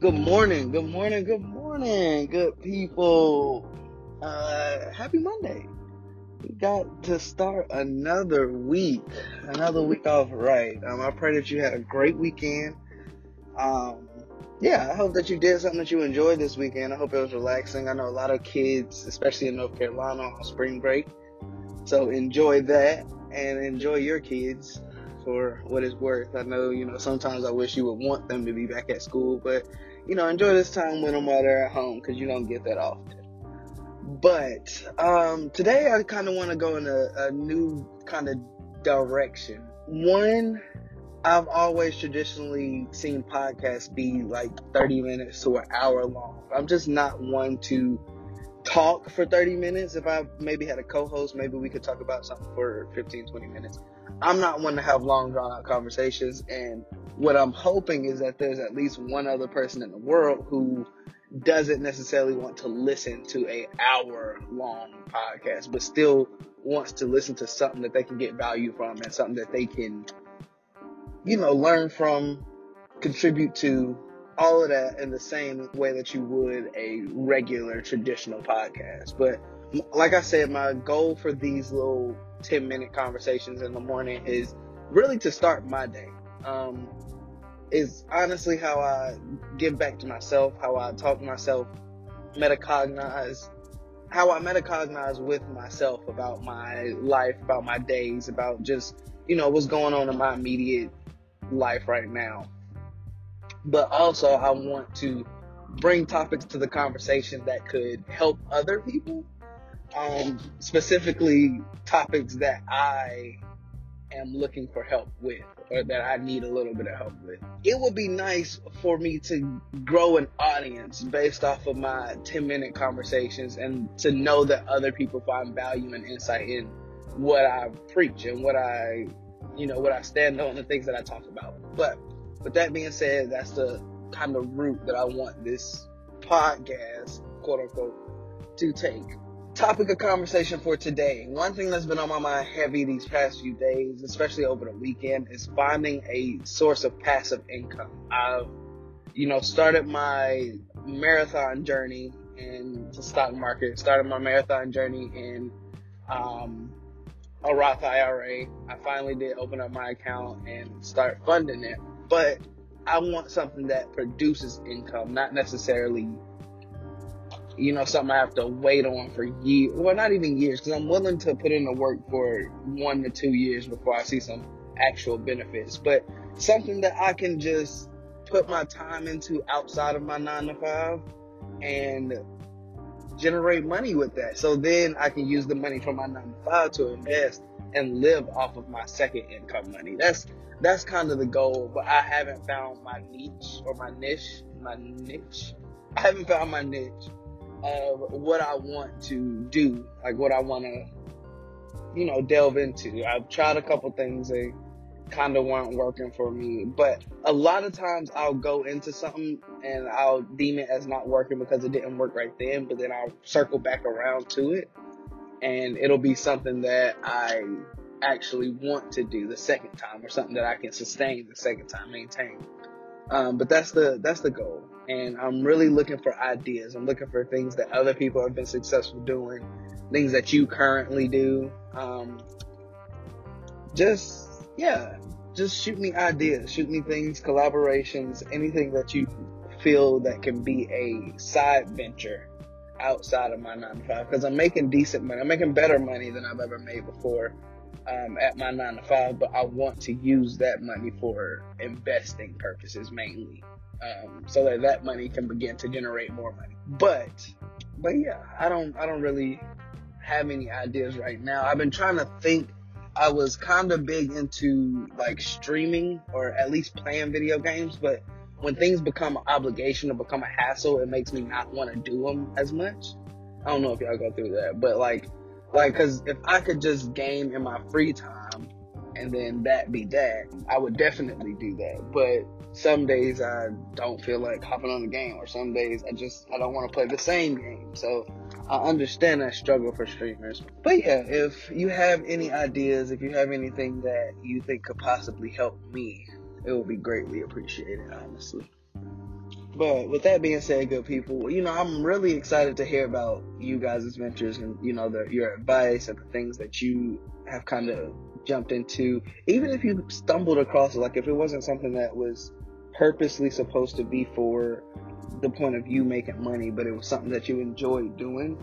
Good morning, good morning, good morning, good people. Uh, happy Monday. We got to start another week, another week off right. Um, I pray that you had a great weekend. Um, yeah, I hope that you did something that you enjoyed this weekend. I hope it was relaxing. I know a lot of kids, especially in North Carolina, on spring break. So enjoy that and enjoy your kids for what it's worth. I know, you know, sometimes I wish you would want them to be back at school, but, you know, enjoy this time with them while they're at home because you don't get that often. But um, today I kind of want to go in a, a new kind of direction. One, I've always traditionally seen podcasts be like 30 minutes to an hour long. I'm just not one to talk for 30 minutes. If I maybe had a co-host, maybe we could talk about something for 15, 20 minutes. I'm not one to have long drawn out conversations. And what I'm hoping is that there's at least one other person in the world who doesn't necessarily want to listen to a hour long podcast, but still wants to listen to something that they can get value from and something that they can, you know, learn from, contribute to, all of that in the same way that you would a regular traditional podcast. But like I said, my goal for these little 10 minute conversations in the morning is really to start my day. Um, is honestly how I give back to myself, how I talk to myself, metacognize, how I metacognize with myself about my life, about my days, about just, you know, what's going on in my immediate life right now but also I want to bring topics to the conversation that could help other people. Um, specifically topics that I am looking for help with or that I need a little bit of help with. It would be nice for me to grow an audience based off of my 10 minute conversations and to know that other people find value and insight in what I preach and what I, you know, what I stand on and things that I talk about. But with that being said, that's the kind of route that I want this podcast, quote unquote, to take. Topic of conversation for today. One thing that's been on my mind heavy these past few days, especially over the weekend, is finding a source of passive income. I've, you know, started my marathon journey in the stock market, started my marathon journey in um, a Roth IRA. I finally did open up my account and start funding it but I want something that produces income, not necessarily, you know, something I have to wait on for years. Well, not even years, because I'm willing to put in the work for one to two years before I see some actual benefits. But something that I can just put my time into outside of my nine to five and generate money with that. So then I can use the money from my nine to five to invest and live off of my second income money. That's that's kind of the goal, but I haven't found my niche or my niche, my niche. I haven't found my niche of what I want to do, like what I want to, you know, delve into. I've tried a couple things they kind of weren't working for me, but a lot of times I'll go into something and I'll deem it as not working because it didn't work right then, but then I'll circle back around to it and it'll be something that I actually want to do the second time or something that I can sustain the second time, maintain. Um, but that's the that's the goal, and I'm really looking for ideas. I'm looking for things that other people have been successful doing, things that you currently do. Um, just yeah, just shoot me ideas, shoot me things, collaborations, anything that you feel that can be a side venture outside of my nine to five because I'm making decent money. I'm making better money than I've ever made before um, at my nine to five, but I want to use that money for investing purposes mainly, um, so that that money can begin to generate more money. But, but yeah, I don't, I don't really have any ideas right now. I've been trying to think. I was kind of big into like streaming or at least playing video games, but when things become an obligation or become a hassle, it makes me not want to do them as much. I don't know if y'all go through that, but like like, cause if I could just game in my free time and then that be that, I would definitely do that. But some days I don't feel like hopping on the game, or some days I just I don't want to play the same game. So I understand that struggle for streamers. But yeah, if you have any ideas, if you have anything that you think could possibly help me, it would be greatly appreciated, honestly. But with that being said, good people, you know, I'm really excited to hear about you guys' ventures and, you know, the, your advice and the things that you have kind of jumped into. Even if you stumbled across it, like if it wasn't something that was purposely supposed to be for the point of you making money, but it was something that you enjoyed doing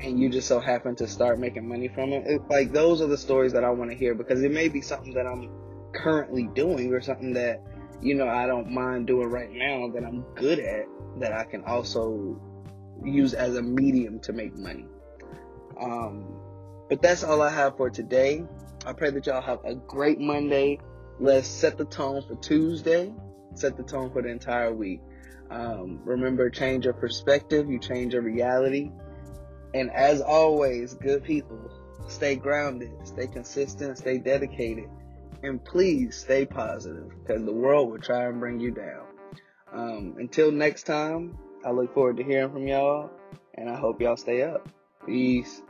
and you just so happen to start making money from it. it like those are the stories that I want to hear because it may be something that I'm currently doing or something that you know I don't mind doing right now that I'm good at that I can also use as a medium to make money. Um, but that's all I have for today. I pray that y'all have a great Monday. Let's set the tone for Tuesday. Set the tone for the entire week. Um, remember, change your perspective. You change your reality. And as always, good people, stay grounded, stay consistent, stay dedicated, and please stay positive because the world will try and bring you down. Um, until next time, I look forward to hearing from y'all, and I hope y'all stay up. Peace.